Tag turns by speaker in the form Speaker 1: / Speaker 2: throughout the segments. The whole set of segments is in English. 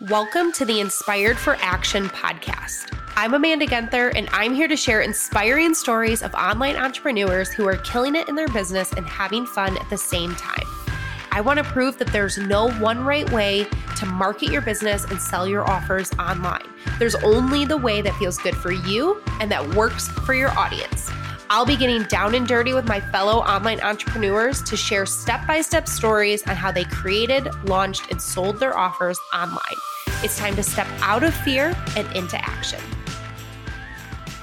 Speaker 1: Welcome to the Inspired for Action podcast. I'm Amanda Genther, and I'm here to share inspiring stories of online entrepreneurs who are killing it in their business and having fun at the same time. I want to prove that there's no one right way to market your business and sell your offers online. There's only the way that feels good for you and that works for your audience. I'll be getting down and dirty with my fellow online entrepreneurs to share step by step stories on how they created, launched, and sold their offers online. It's time to step out of fear and into action.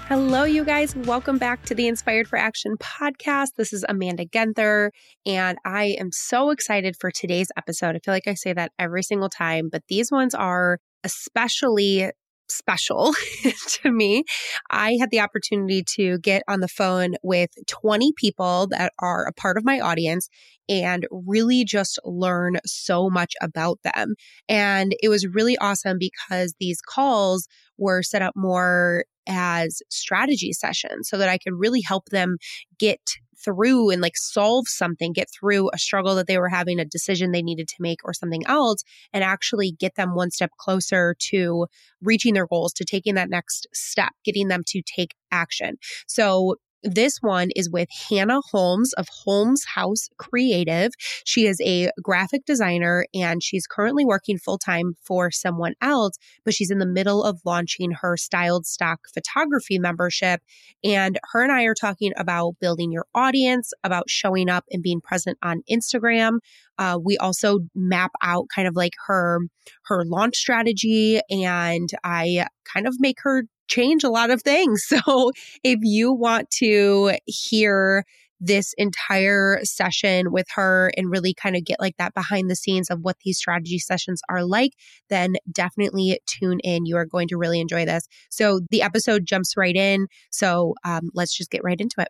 Speaker 1: Hello, you guys. Welcome back to the Inspired for Action podcast. This is Amanda Genther, and I am so excited for today's episode. I feel like I say that every single time, but these ones are especially special to me. I had the opportunity to get on the phone with 20 people that are a part of my audience and really just learn so much about them. And it was really awesome because these calls were set up more as strategy sessions so that I could really help them get through and like solve something, get through a struggle that they were having, a decision they needed to make, or something else, and actually get them one step closer to reaching their goals, to taking that next step, getting them to take action. So this one is with Hannah Holmes of Holmes House Creative. She is a graphic designer and she's currently working full time for someone else, but she's in the middle of launching her styled stock photography membership. And her and I are talking about building your audience, about showing up and being present on Instagram. Uh, we also map out kind of like her her launch strategy and I kind of make her change a lot of things. So if you want to hear this entire session with her and really kind of get like that behind the scenes of what these strategy sessions are like, then definitely tune in. You are going to really enjoy this. So the episode jumps right in. So um, let's just get right into it.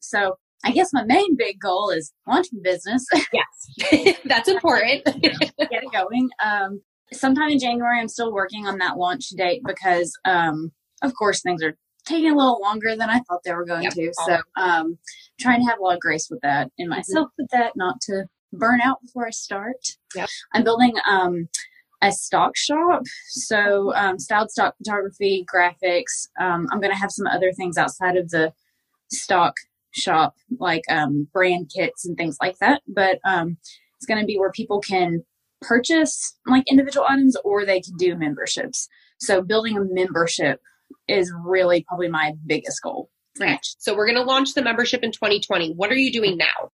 Speaker 2: So I guess my main big goal is launching business.
Speaker 1: Yes, that's important.
Speaker 2: get it going. Um, sometime in January, I'm still working on that launch date because um, of course, things are taking a little longer than I thought they were going yep. to. So, um, trying to have a lot of grace with that and myself mm-hmm. with that, not to burn out before I start. Yep. I'm building um, a stock shop. So, um, styled stock photography, graphics. Um, I'm going to have some other things outside of the stock shop, like um, brand kits and things like that. But um, it's going to be where people can purchase like individual items or they can do memberships. So, building a membership is really probably my biggest goal.
Speaker 1: Okay. So we're going to launch the membership in 2020. What are you doing now?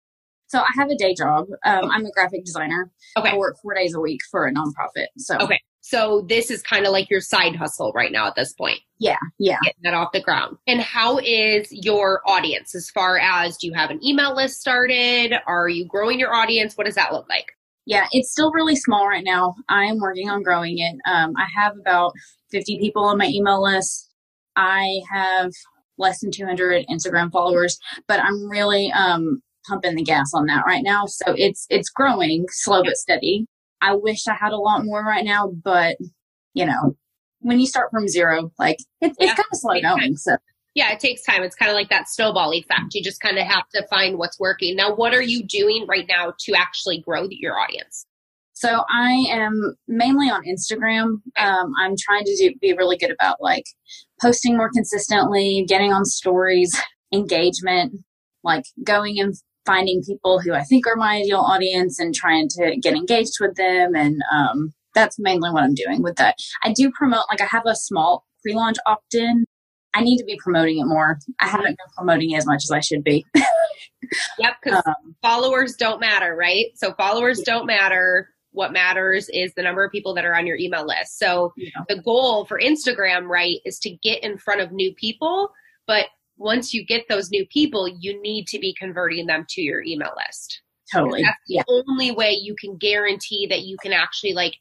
Speaker 2: So I have a day job. Um, I'm a graphic designer. Okay. I work four days a week for a nonprofit. So
Speaker 1: okay. So this is kind of like your side hustle right now at this point.
Speaker 2: Yeah, yeah.
Speaker 1: Getting that off the ground. And how is your audience as far as do you have an email list started? Are you growing your audience? What does that look like?
Speaker 2: Yeah, it's still really small right now. I am working on growing it. Um, I have about 50 people on my email list. I have less than 200 Instagram followers, but I'm really um, pumping the gas on that right now. So it's it's growing slow but steady. I wish I had a lot more right now, but you know, when you start from zero, like it, it's yeah. kind of slow going. So
Speaker 1: yeah, it takes time. It's kind of like that snowball effect. You just kind of have to find what's working. Now, what are you doing right now to actually grow your audience?
Speaker 2: So I am mainly on Instagram. Um, I'm trying to do, be really good about like posting more consistently, getting on stories, engagement, like going and finding people who I think are my ideal audience and trying to get engaged with them. And um, that's mainly what I'm doing with that. I do promote, like I have a small pre-launch opt-in. I need to be promoting it more. I haven't been promoting it as much as I should be.
Speaker 1: yep, because um, followers don't matter, right? So followers don't matter what matters is the number of people that are on your email list. So yeah. the goal for Instagram, right, is to get in front of new people. But once you get those new people, you need to be converting them to your email list.
Speaker 2: Totally.
Speaker 1: That's the yeah. only way you can guarantee that you can actually like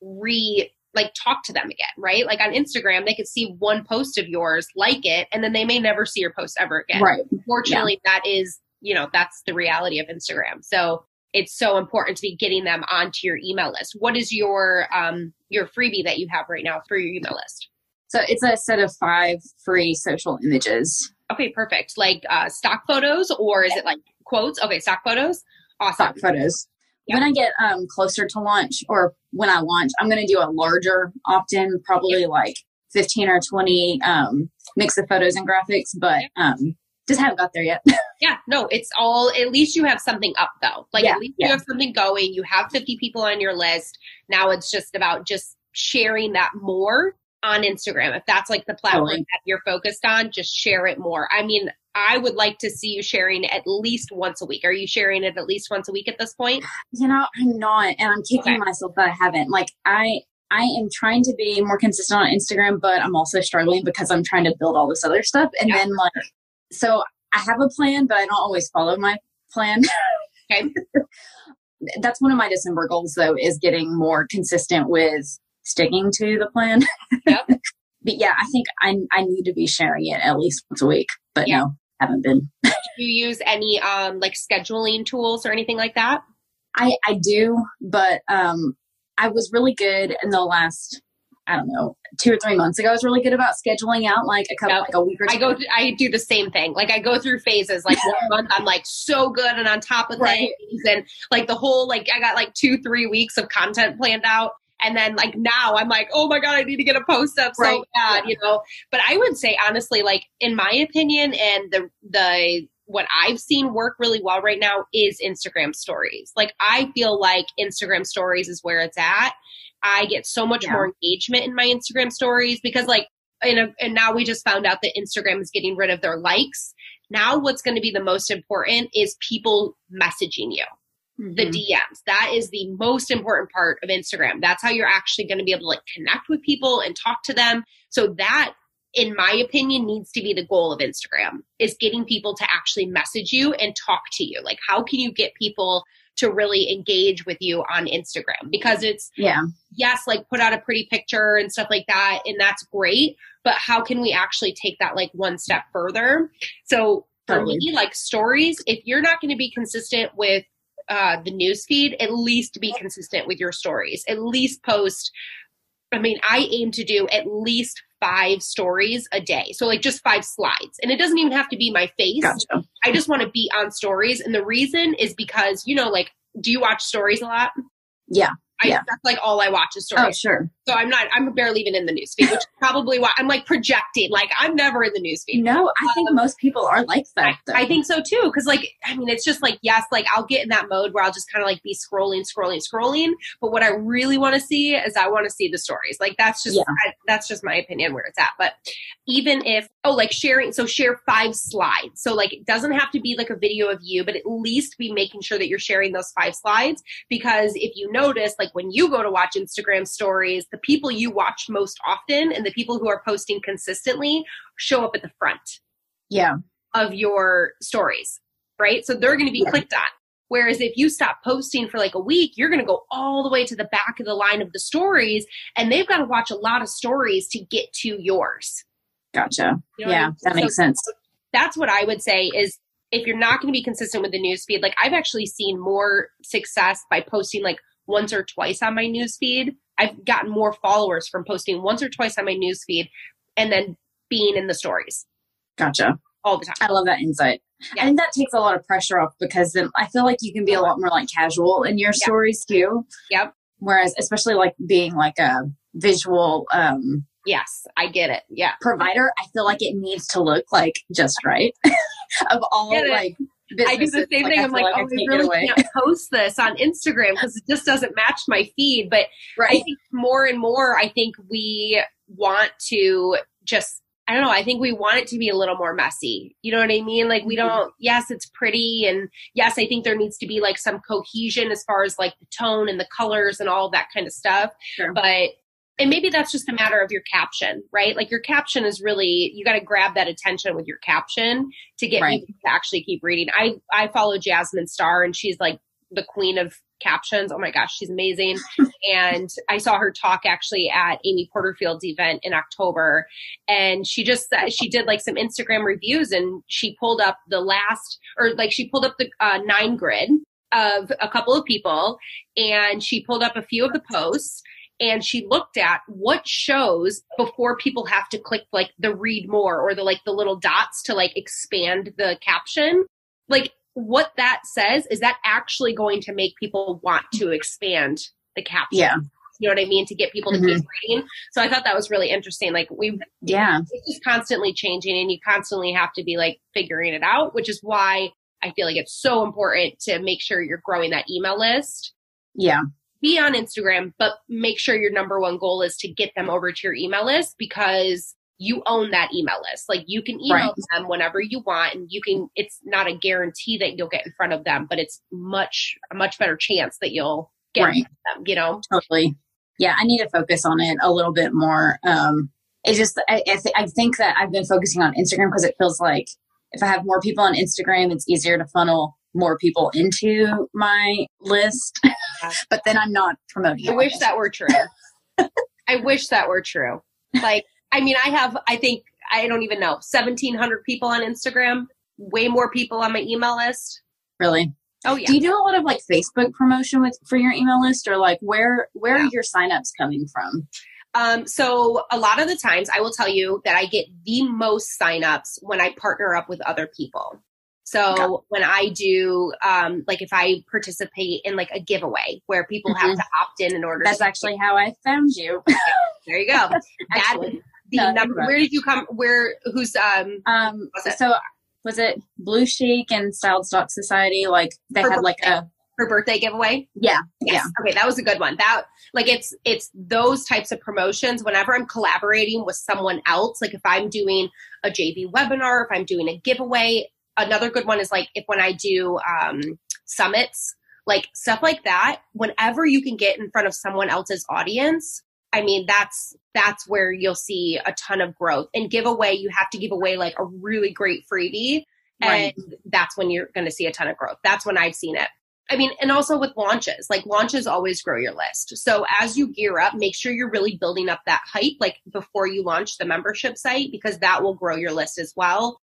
Speaker 1: re like talk to them again, right? Like on Instagram, they could see one post of yours, like it, and then they may never see your post ever again.
Speaker 2: Right.
Speaker 1: Unfortunately, yeah. that is, you know, that's the reality of Instagram. So it's so important to be getting them onto your email list. What is your um, your freebie that you have right now for your email list?
Speaker 2: So it's a set of five free social images.
Speaker 1: Okay, perfect. Like uh, stock photos, or is it like quotes? Okay, stock photos. Awesome.
Speaker 2: Stock photos. When I get um, closer to launch or when I launch, I'm going to do a larger opt in, probably like 15 or 20 um, mix of photos and graphics, but um, just haven't got there yet.
Speaker 1: yeah, no, it's all, at least you have something up though. Like
Speaker 2: Yeah,
Speaker 1: at least
Speaker 2: yeah.
Speaker 1: you have something going. You have 50 people on your list. Now it's just about just sharing that more on Instagram. If that's like the platform
Speaker 2: Totally.
Speaker 1: that you're focused on, just share it more. I mean, I would like to see you sharing at least once a week. Are you sharing it at least once a week at this point?
Speaker 2: You know, I'm not, and I'm kicking
Speaker 1: Okay.
Speaker 2: myself that I haven't. Like, I. I am trying to be more consistent on Instagram, but I'm also struggling because I'm trying to build all this other stuff. And
Speaker 1: Yeah.
Speaker 2: then, like, so I have a plan, but I don't always follow my plan.
Speaker 1: Okay.
Speaker 2: That's one of my December goals, though, is getting more consistent with sticking to the plan.
Speaker 1: Yep.
Speaker 2: but yeah, I think I I need to be sharing it at least once a week. But no, haven't been.
Speaker 1: Do you use any um like scheduling tools or anything like that?
Speaker 2: I I do, but um, I was really good in the last. I don't know, two or three months ago. I was really good about scheduling out like a couple,
Speaker 1: Yep.
Speaker 2: like a week or two.
Speaker 1: I go, I do the same thing. Like I go through phases. Like one month, I'm like so good and on top of
Speaker 2: Right.
Speaker 1: things, and like the whole like I got like two, three weeks of content planned out, and then like now I'm like, oh my god, I need to get a post up so
Speaker 2: Right.
Speaker 1: bad, you know. But I would say honestly, like in my opinion, and the the what I've seen work really well right now is Instagram stories. Like I feel like Instagram stories is where it's at. I get so much
Speaker 2: Yeah.
Speaker 1: more engagement in my Instagram stories because like and, uh, and now we just found out that Instagram is getting rid of their likes. Now, what's going to be the most important is people messaging you, the
Speaker 2: Mhm.
Speaker 1: DMs. That is the most important part of Instagram. That's how you're actually going to be able to like connect with people and talk to them. So that, in my opinion, needs to be the goal of Instagram is getting people to actually message you and talk to you. Like, how can you get people to really engage with you on Instagram? Because it's
Speaker 2: yeah,
Speaker 1: yes, like put out a pretty picture and stuff like that, and that's great. But how can we actually take that like one step further? So for
Speaker 2: Totally.
Speaker 1: me, like stories, if you're not going to be consistent with uh, the news feed, at least be consistent with your stories. At least post. I mean, I aim to do at least five stories a day. So like just five slides. And it doesn't even have to be my face.
Speaker 2: gotcha.
Speaker 1: I just want to be on stories. And the reason is because, you know, like, do you watch stories a lot?
Speaker 2: Yeah.
Speaker 1: I,
Speaker 2: Yeah.
Speaker 1: That's like all I watch is oh, stories.
Speaker 2: Oh, sure.
Speaker 1: So I'm not, I'm barely even in the newsfeed, which is probably why I'm like projecting. Like I'm never in the newsfeed.
Speaker 2: No, I think um, most people are like that. though.
Speaker 1: I think so too. Cause like, I mean, it's just like, yes, like I'll get in that mode where I'll just kind of like be scrolling, scrolling, scrolling. But what I really want to see is I want to see the stories. Like that's just,
Speaker 2: Yeah.
Speaker 1: I, that's just my opinion where it's at. But even if, oh, like sharing, so share five slides. So like it doesn't have to be like a video of you, but at least be making sure that you're sharing those five slides. Because if you notice, like when you go to watch Instagram stories, the people you watch most often and the people who are posting consistently show up at the front
Speaker 2: yeah,
Speaker 1: of your stories, right? So they're going to be
Speaker 2: Yeah.
Speaker 1: clicked on. Whereas if you stop posting for like a week, you're going to go all the way to the back of the line of the stories, and they've got to watch a lot of stories to get to yours.
Speaker 2: gotcha.
Speaker 1: You know what I
Speaker 2: yeah,
Speaker 1: mean?
Speaker 2: that
Speaker 1: So
Speaker 2: makes sense.
Speaker 1: That's what I would say is if you're not going to be consistent with the news feed, like I've actually seen more success by posting like once or twice on my news feed. I've gotten more followers from posting once or twice on my newsfeed and then being in the stories
Speaker 2: Gotcha.
Speaker 1: all the time.
Speaker 2: I love that insight.
Speaker 1: Yeah.
Speaker 2: And that takes a lot of pressure off because then I feel like you can be a lot more like casual in your stories too.
Speaker 1: Yep.
Speaker 2: Whereas, especially like being like a visual um,
Speaker 1: Yes, I get it. Yeah.
Speaker 2: provider, I feel like it needs to look like just right. of all like
Speaker 1: I do the same thing.
Speaker 2: I
Speaker 1: I'm
Speaker 2: feel
Speaker 1: like, oh, I
Speaker 2: can't
Speaker 1: really can't post this on Instagram because it just doesn't match my feed. But I think more and more, I think we want to just, I don't know, I think we want it to be a little more messy. You know what I mean? Like, we
Speaker 2: Mhm.
Speaker 1: don't, yes, it's pretty. And yes, I think there needs to be like some cohesion as far as like the tone and the colors and all that kind of stuff.
Speaker 2: Sure.
Speaker 1: But, and maybe that's just a matter of your caption, right? Like your caption is really you got to grab that attention with your caption to get
Speaker 2: Right.
Speaker 1: people to actually keep reading. I I follow Jasmine Star and she's like the queen of captions. Oh my gosh, she's amazing. and I saw her talk actually at Amy Porterfield's event in October and she just said she did like some Instagram reviews and she pulled up the last or like she pulled up the uh, nine grid of a couple of people and she pulled up a few of the posts and she looked at what shows before people have to click like the read more or the like the little dots to like expand the caption like what that says is that actually going to make people want to expand the caption.
Speaker 2: Yeah.
Speaker 1: You know what I mean? To get people to
Speaker 2: Mhm.
Speaker 1: keep reading. So I thought that was really interesting. Like we
Speaker 2: Yeah.
Speaker 1: it's just constantly changing and you constantly have to be like figuring it out, which is why I feel like it's so important to make sure you're growing that email list.
Speaker 2: Yeah.
Speaker 1: Be on Instagram, but make sure your number one goal is to get them over to your email list because you own that email list. Like you can email
Speaker 2: Right.
Speaker 1: them whenever you want and you can it's not a guarantee that you'll get in front of them, but it's much a much better chance that you'll get in
Speaker 2: Right.
Speaker 1: front of them, you know?
Speaker 2: Totally. Yeah. I need to focus on it a little bit more. Um, it's just, I, I, th- I think that I've been focusing on Instagram because it feels like if I have more people on Instagram, it's easier to funnel more people into my list. but then I'm not promoting
Speaker 1: I
Speaker 2: it.
Speaker 1: wish that were true. I wish that were true. Like, I mean, I have, I think, I don't even know, 1,700 people on Instagram, way more people on my email list.
Speaker 2: really.
Speaker 1: Oh, yeah.
Speaker 2: Do you do a lot of like Facebook promotion with for your email list, or like where where
Speaker 1: Yeah.
Speaker 2: are your signups coming from?
Speaker 1: Um, so a lot of the times I will tell you that I get the most signups when I partner up with other people. So
Speaker 2: Okay.
Speaker 1: when I do, um, like if I participate in like a giveaway where people have
Speaker 2: Mhm.
Speaker 1: to opt in in order
Speaker 2: That's
Speaker 1: to
Speaker 2: actually how I found you.
Speaker 1: there you go. that the
Speaker 2: No,
Speaker 1: number, where did you come where who's um
Speaker 2: um,
Speaker 1: Was
Speaker 2: so was it Bluchic and Styled Stock Society? Like they
Speaker 1: For
Speaker 2: had like a
Speaker 1: her birthday giveaway?
Speaker 2: yeah,
Speaker 1: Yes. Okay, that was a good one. That like it's it's those types of promotions whenever I'm collaborating with someone else, like if I'm doing a JV webinar, if I'm doing a giveaway, another good one is like if when I do um summits, like stuff like that, whenever you can get in front of someone else's audience, I mean that's that's where you'll see a ton of growth. And giveaway, you have to give away like a really great freebie
Speaker 2: Right.
Speaker 1: and that's when you're going to see a ton of growth. That's when I've seen it. I mean, and also with launches, like launches always grow your list. So as you gear up, make sure you're really building up that hype, like before you launch the membership site, because that will grow your list as well.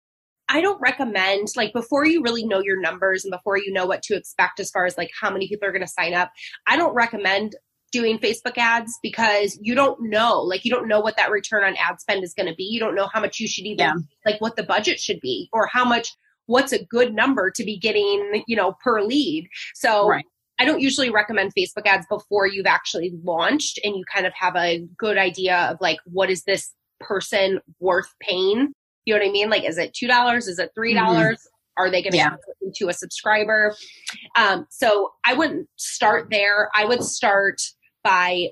Speaker 1: I don't recommend, like, before you really know your numbers and before you know what to expect as far as like how many people are going to sign up, I don't recommend doing Facebook ads because you don't know, like, you don't know what that return on ad spend is going to be. You don't know how much you should even,
Speaker 2: Yeah.
Speaker 1: like, what the budget should be or how much, what's a good number to be getting, you know, per lead. So,
Speaker 2: Right.
Speaker 1: I don't usually recommend Facebook ads before you've actually launched and you kind of have a good idea of like, what is this person worth paying? You know what I mean? Like, is it $2? Is it $3? dollars Are they going to
Speaker 2: Yeah.
Speaker 1: to a subscriber? Um, so I wouldn't start there. I would start by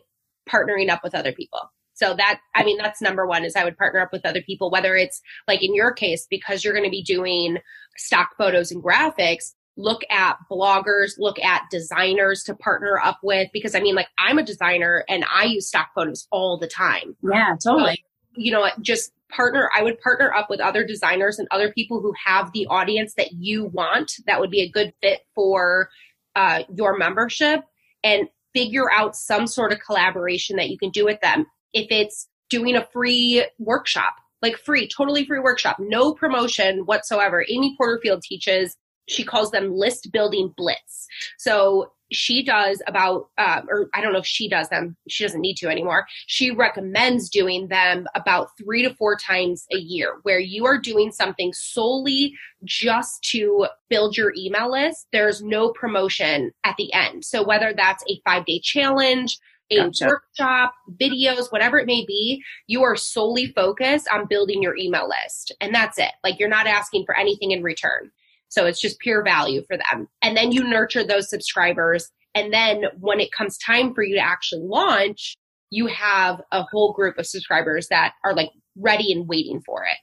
Speaker 1: partnering up with other people. So that, I mean, that's number one is I would partner up with other people, whether it's like in your case, because you're going to be doing stock photos and graphics, look at bloggers, look at designers to partner up with. Because I mean, like I'm a designer and I use stock photos all the time.
Speaker 2: yeah, totally.
Speaker 1: You know, just partner, I would partner up with other designers and other people who have the audience that you want that would be a good fit for uh, your membership and figure out some sort of collaboration that you can do with them. If it's doing a free workshop, like free, totally free workshop, no promotion whatsoever. Amy Porterfield teaches, she calls them list building blitz. So she does about, uh, or I don't know if she does them. She doesn't need to anymore. She recommends doing them about three to four times a year, where you are doing something solely just to build your email list. There's no promotion at the end. So whether that's a five day challenge, a
Speaker 2: Gotcha.
Speaker 1: workshop, videos, whatever it may be, you are solely focused on building your email list. And that's it. Like you're not asking for anything in return. So it's just pure value for them. And then you nurture those subscribers. And then when it comes time for you to actually launch, you have a whole group of subscribers that are like ready and waiting for it.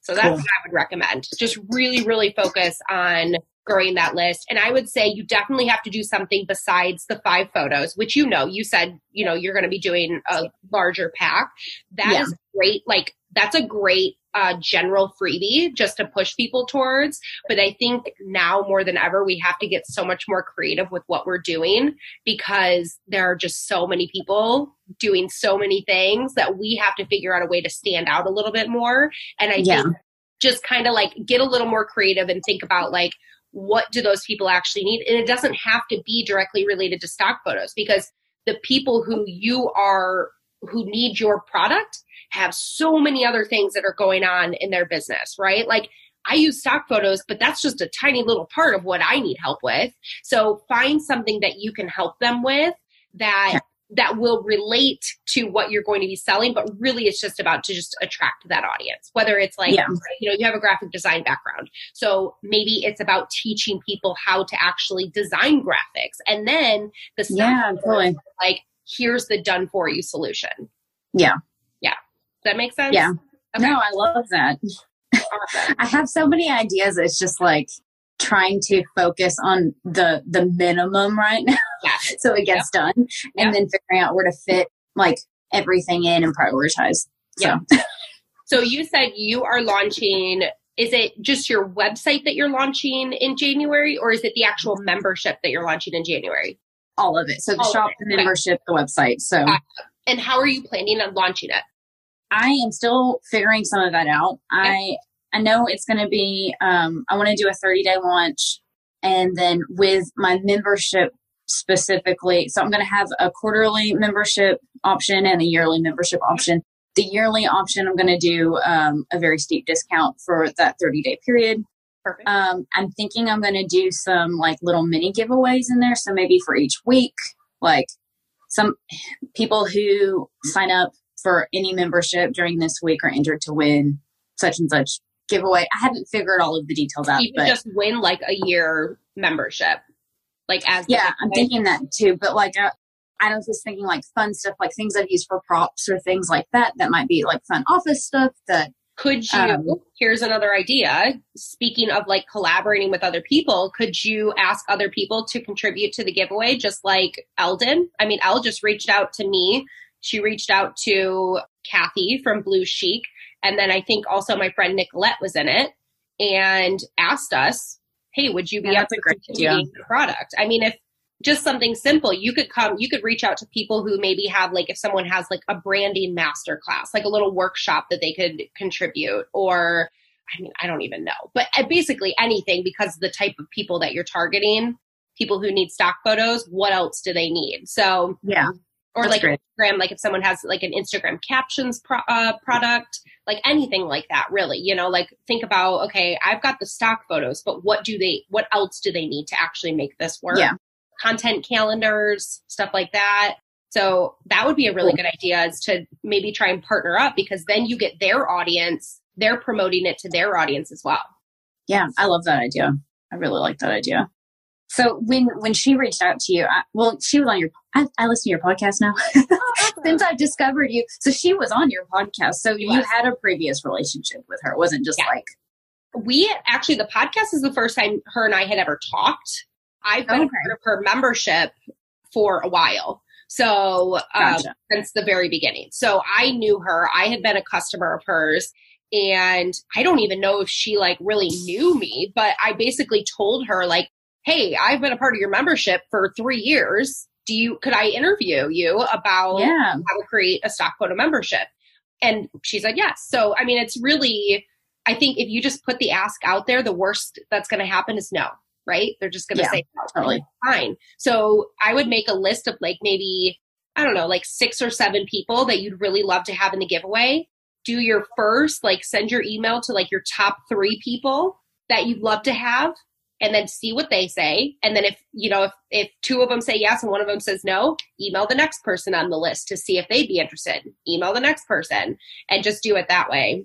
Speaker 1: So that's
Speaker 2: Cool.
Speaker 1: what I would recommend. Just really, really focus on growing that list. And I would say you definitely have to do something besides the five photos, which you know, you said, you know, you're going to be doing a larger pack. That is
Speaker 2: Yeah.
Speaker 1: great. Like that's a great uh, general freebie just to push people towards. But I think now more than ever, we have to get so much more creative with what we're doing because there are just so many people doing so many things that we have to figure out a way to stand out a little bit more. And I
Speaker 2: Yeah.
Speaker 1: think just kind of like get a little more creative and think about like, what do those people actually need? And it doesn't have to be directly related to stock photos because the people who you are, who need your product have so many other things that are going on in their business, right? Like I use stock photos, but that's just a tiny little part of what I need help with. So find something that you can help them with that that will relate to what you're going to be selling but really it's just about to just attract that audience whether it's like yeah. you know you have a graphic design background so maybe it's about teaching people how to actually design graphics and then the
Speaker 2: yeah totally.
Speaker 1: like here's the done for you solution
Speaker 2: yeah
Speaker 1: yeah Does that make sense
Speaker 2: yeah okay. no i love that awesome. i have so many ideas it's just like trying to focus on the the minimum right now yeah. so it gets yeah. done and yeah. then figuring out where to fit like everything in and prioritize so. yeah
Speaker 1: so you said you are launching is it just your website that you're launching in january or is it the actual mm-hmm. membership that you're launching in january
Speaker 2: all of it so the all shop the membership the website so
Speaker 1: and how are you planning on launching it
Speaker 2: i am still figuring some of that out i I know it's going to be, um, I want to do a 30 day launch. And then with my membership specifically, so I'm going to have a quarterly membership option and a yearly membership option. The yearly option, I'm going to do um, a very steep discount for that 30 day period. Perfect. Um, I'm thinking I'm going to do some like little mini giveaways in there. So maybe for each week, like some people who sign up for any membership during this week are entered to win such and such giveaway. I haven't figured all of the details out.
Speaker 1: You but just win like a year membership, like as
Speaker 2: yeah, I'm thinking that too. But like I, I was just thinking like fun stuff, like things I've used for props or things like that. That might be like fun office stuff. That
Speaker 1: could you? Um, here's another idea. Speaking of like collaborating with other people, could you ask other people to contribute to the giveaway, just like Eldon? I mean, Elle just reached out to me. She reached out to Kathy from Bluchic and then I think also my friend Nicolette was in it and asked us, hey, would you be yeah, up for contributing the product? I mean, if just something simple, you could come, you could reach out to people who maybe have like, if someone has like a branding master class, like a little workshop that they could contribute or, I mean, I don't even know, but uh, basically anything because the type of people that you're targeting, people who need stock photos, what else do they need? So,
Speaker 2: yeah
Speaker 1: or like great. Instagram, like if someone has like an Instagram captions pro- uh, product, like anything like that, really, you know, like think about, okay, I've got the stock photos, but what do they, what else do they need to actually make this work?
Speaker 2: Yeah.
Speaker 1: Content calendars, stuff like that. So that would be a really good idea is to maybe try and partner up because then you get their audience, they're promoting it to their audience as well.
Speaker 2: Yeah, I love that idea. I really like that idea. So when when she reached out to you, I, well, she was on your. I, I listen to your podcast now oh, since I've discovered you. So she was on your podcast. So you had a previous relationship with her. It wasn't just yeah. like
Speaker 1: we actually the podcast is the first time her and I had ever talked. I've been okay. part of her membership for a while. So um, gotcha. since the very beginning. So I knew her. I had been a customer of hers and I don't even know if she like really knew me, but I basically told her like hey, I've been a part of your membership for three years. Do you, could I interview you about
Speaker 2: yeah.
Speaker 1: how to create a stock photo membership? And she said yes. So, I mean, it's really, I think if you just put the ask out there, the worst that's going to happen is no, right? They're just going to yeah, say, oh,
Speaker 2: no, totally.
Speaker 1: fine. So I would make a list of like maybe, I don't know, like six or seven people that you'd really love to have in the giveaway. Do your first, like send your email to like your top three people that you'd love to have and then see what they say. And then if, you know, if, if two of them say yes and one of them says no, email the next person on the list to see if they'd be interested. Email the next person and just do it that way.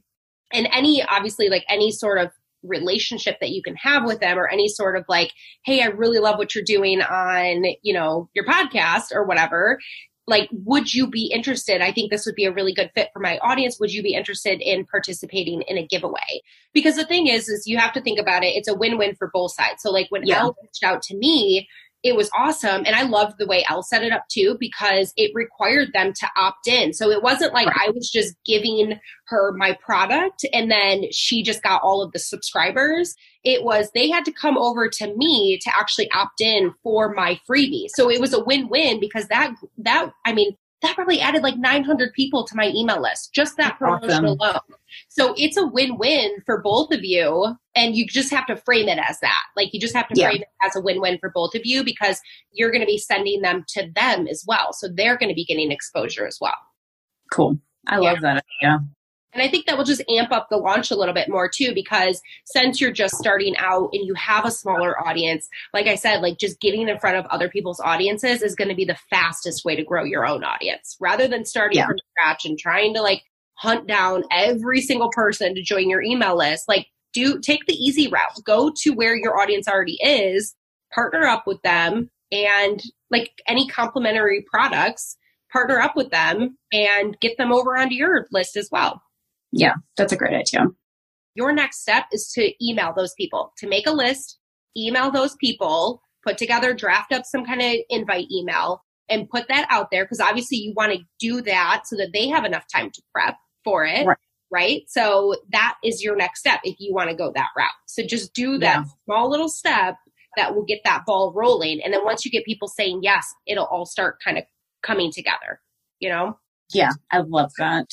Speaker 1: And any, obviously, like any sort of relationship that you can have with them or any sort of like, hey, I really love what you're doing on, you know, your podcast or whatever like would you be interested? I think this would be a really good fit for my audience. Would you be interested in participating in a giveaway? Because the thing is is you have to think about it. It's a win-win for both sides. So like when yeah. Elle reached out to me it was awesome. And i loved the way Elle set it up too because it required them to opt in. So it wasn't like right. i was just giving her my product and then she just got all of the subscribers. It was they had to come over to me to actually opt in for my freebie. So it was a win-win because that that i mean that probably added like 900 people to my email list, just that promotion awesome. alone. So it's a win win for both of you. And you just have to frame it as that. Like you just have to yeah. frame it as a win win for both of you because you're going to be sending them to them as well. So they're going to be getting exposure as well.
Speaker 2: Cool. I yeah. love that idea.
Speaker 1: And I think that will just amp up the launch a little bit more too, because since you're just starting out and you have a smaller audience, like I said, like just getting in front of other people's audiences is going to be the fastest way to grow your own audience rather than starting yeah. from scratch and trying to like hunt down every single person to join your email list. Like, do take the easy route, go to where your audience already is, partner up with them, and like any complimentary products, partner up with them and get them over onto your list as well.
Speaker 2: Yeah, that's a great idea.
Speaker 1: Your next step is to email those people, to make a list, email those people, put together, draft up some kind of invite email, and put that out there because obviously you want to do that so that they have enough time to prep for it. Right. right? So that is your next step if you want to go that route. So just do that yeah. small little step that will get that ball rolling. And then once you get people saying yes, it'll all start kind of coming together, you know?
Speaker 2: Yeah, I love that.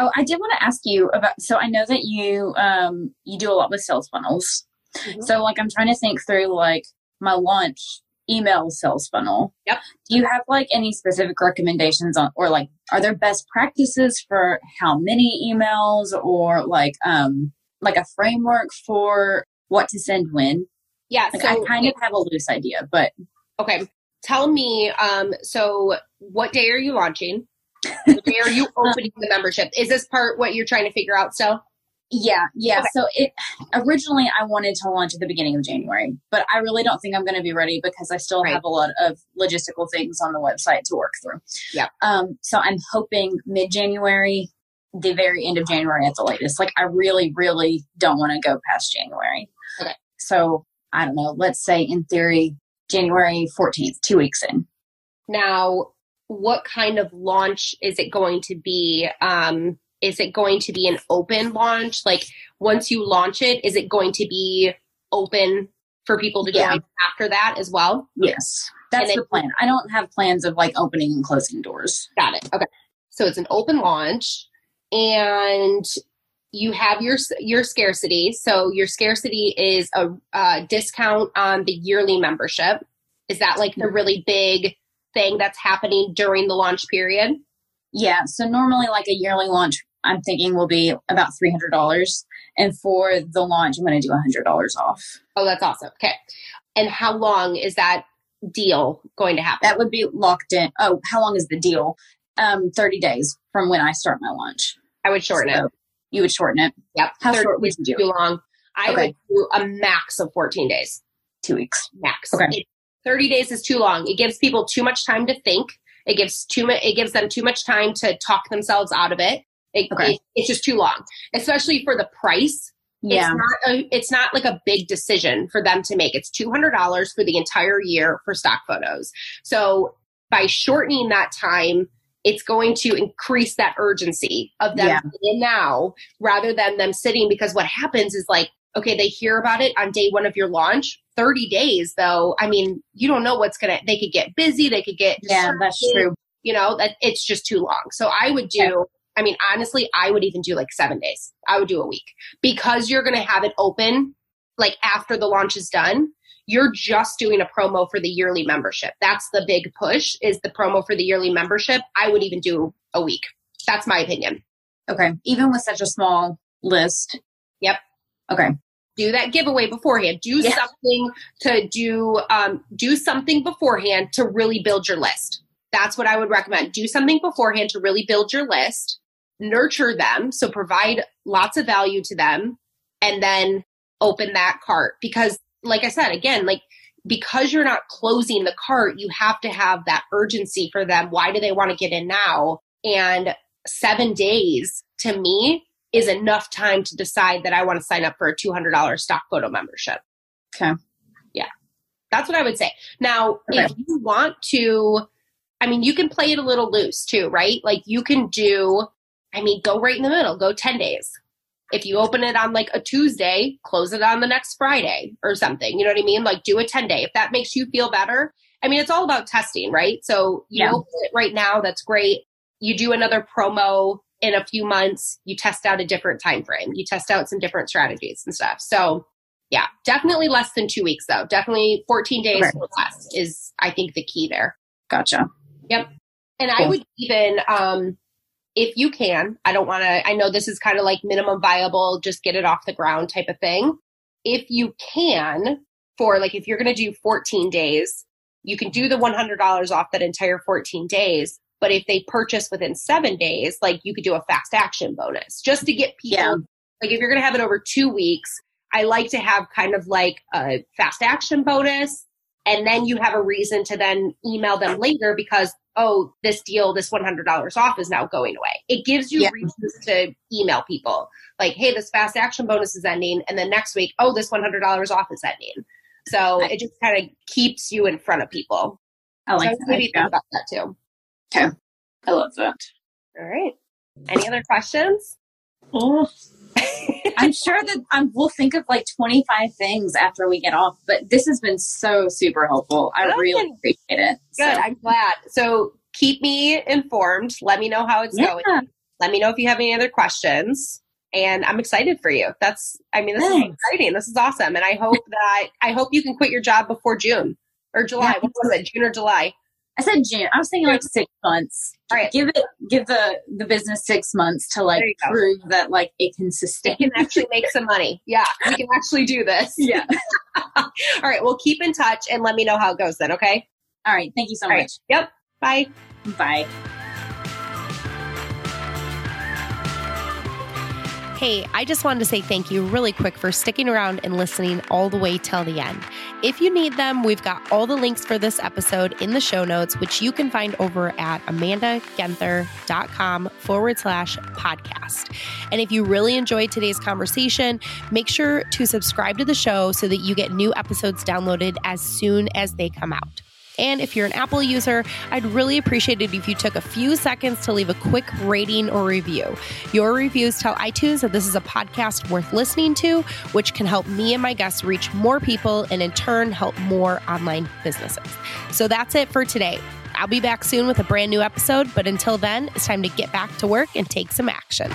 Speaker 2: Oh, I did want to ask you about. So I know that you um you do a lot with sales funnels. Mm-hmm. So like I'm trying to think through like my launch email sales funnel.
Speaker 1: Yep.
Speaker 2: Do you have like any specific recommendations on, or like, are there best practices for how many emails, or like um like a framework for what to send when?
Speaker 1: Yeah.
Speaker 2: Like, so I kind of have a loose idea, but
Speaker 1: okay. Tell me. Um. So, what day are you launching? Where are you opening the membership? Is this part what you're trying to figure out still?
Speaker 2: Yeah, yeah. Okay. So it originally I wanted to launch at the beginning of January, but I really don't think I'm going to be ready because I still right. have a lot of logistical things on the website to work through.
Speaker 1: Yeah.
Speaker 2: Um. So I'm hoping mid January, the very end of January at the latest. Like I really, really don't want to go past January.
Speaker 1: Okay.
Speaker 2: So I don't know. Let's say in theory January 14th, two weeks in.
Speaker 1: Now, what kind of launch is it going to be? Um, is it going to be an open launch? Like once you launch it, is it going to be open for people to yeah. join after that as well?
Speaker 2: Yes. That's then, the plan. I don't have plans of like opening and closing doors.
Speaker 1: Got it. Okay. So it's an open launch and you have your your scarcity. So your scarcity is a, a discount on the yearly membership. Is that like the mm-hmm. really big thing that's happening during the launch period?
Speaker 2: Yeah. So normally, like a yearly launch, I'm thinking will be about three hundred dollars, and for the launch, I'm going to do hundred dollars off.
Speaker 1: Oh, that's awesome. Okay. And how long is that deal going to happen?
Speaker 2: That would be locked in. Oh, how long is the deal? Um, thirty days from when I start my launch.
Speaker 1: I would shorten so it.
Speaker 2: You would shorten it.
Speaker 1: Yep.
Speaker 2: How short would you do?
Speaker 1: Too long. I okay. would do a max of fourteen days.
Speaker 2: Two weeks.
Speaker 1: Max.
Speaker 2: Okay.
Speaker 1: It 30 days is too long. It gives people too much time to think. It gives too much. It gives them too much time to talk themselves out of it. It, okay. it. It's just too long, especially for the price. Yeah. It's not a, it's not like a big decision for them to make. It's two hundred dollars for the entire year for stock photos. So by shortening that time, it's going to increase that urgency of them yeah. in now rather than them sitting. Because what happens is like okay, they hear about it on day one of your launch. 30 days though, I mean, you don't know what's gonna they could get busy, they could get
Speaker 2: Yeah, that's true.
Speaker 1: You know, that it's just too long. So I would do I mean, honestly, I would even do like seven days. I would do a week. Because you're gonna have it open like after the launch is done, you're just doing a promo for the yearly membership. That's the big push is the promo for the yearly membership. I would even do a week. That's my opinion.
Speaker 2: Okay. Even with such a small list.
Speaker 1: Yep.
Speaker 2: Okay.
Speaker 1: Do that giveaway beforehand. Do yeah. something to do um, do something beforehand to really build your list. That's what I would recommend. Do something beforehand to really build your list. Nurture them, so provide lots of value to them, and then open that cart. Because, like I said, again, like because you're not closing the cart, you have to have that urgency for them. Why do they want to get in now? And seven days to me is enough time to decide that I want to sign up for a $200 stock photo membership.
Speaker 2: Okay.
Speaker 1: Yeah. That's what I would say. Now, okay. if you want to, I mean, you can play it a little loose too, right? Like you can do, I mean, go right in the middle, go 10 days. If you open it on like a Tuesday, close it on the next Friday or something. You know what I mean? Like do a 10 day. If that makes you feel better. I mean, it's all about testing, right? So you yeah. open it right now, that's great. You do another promo in a few months you test out a different time frame you test out some different strategies and stuff so yeah definitely less than two weeks though definitely 14 days okay. or less is i think the key there
Speaker 2: gotcha
Speaker 1: yep and cool. i would even um if you can, I don't want to, I know this is kind of like minimum viable, just get it off the ground type of thing. If you can, for like if you're going to do 14 days, you can do the $100 off that entire 14 days. But if they purchase within seven days, like you could do a fast action bonus just to get people, yeah. like if you're going to have it over two weeks, I like to have kind of like a fast action bonus. And then you have a reason to then email them later because, oh, this deal, this $100 off is now going away. It gives you yeah. reasons to email people like, hey, this fast action bonus is ending. And then next week, oh, this $100 off is ending. So it just kind of keeps you in front of people.
Speaker 2: I like
Speaker 1: so that. Maybe think about that too.
Speaker 2: Okay. I love that.
Speaker 1: All right. Any other questions?
Speaker 2: Oh. I'm sure that um, we'll think of like 25 things after we get off, but this has been so super helpful. I really appreciate it.
Speaker 1: Good. So. I'm glad. So keep me informed. Let me know how it's yeah. going. Let me know if you have any other questions and I'm excited for you. That's, I mean, this Thanks. is exciting. This is awesome. And I hope that, I hope you can quit your job before June or July. Yeah. What was it? June or July?
Speaker 2: I said June. I was thinking like six months. All right. Give it, give the, the business six months to like prove that like it can sustain.
Speaker 1: It can actually make some money. Yeah. We can actually do this.
Speaker 2: Yeah.
Speaker 1: All right. Well, keep in touch and let me know how it goes then. Okay.
Speaker 2: All right. Thank you so All much. Right.
Speaker 1: Yep. Bye.
Speaker 2: Bye.
Speaker 1: Hey, I just wanted to say thank you really quick for sticking around and listening all the way till the end. If you need them, we've got all the links for this episode in the show notes, which you can find over at amandagenther.com forward slash podcast. And if you really enjoyed today's conversation, make sure to subscribe to the show so that you get new episodes downloaded as soon as they come out. And if you're an Apple user, I'd really appreciate it if you took a few seconds to leave a quick rating or review. Your reviews tell iTunes that this is a podcast worth listening to, which can help me and my guests reach more people and in turn help more online businesses. So that's it for today. I'll be back soon with a brand new episode, but until then, it's time to get back to work and take some action.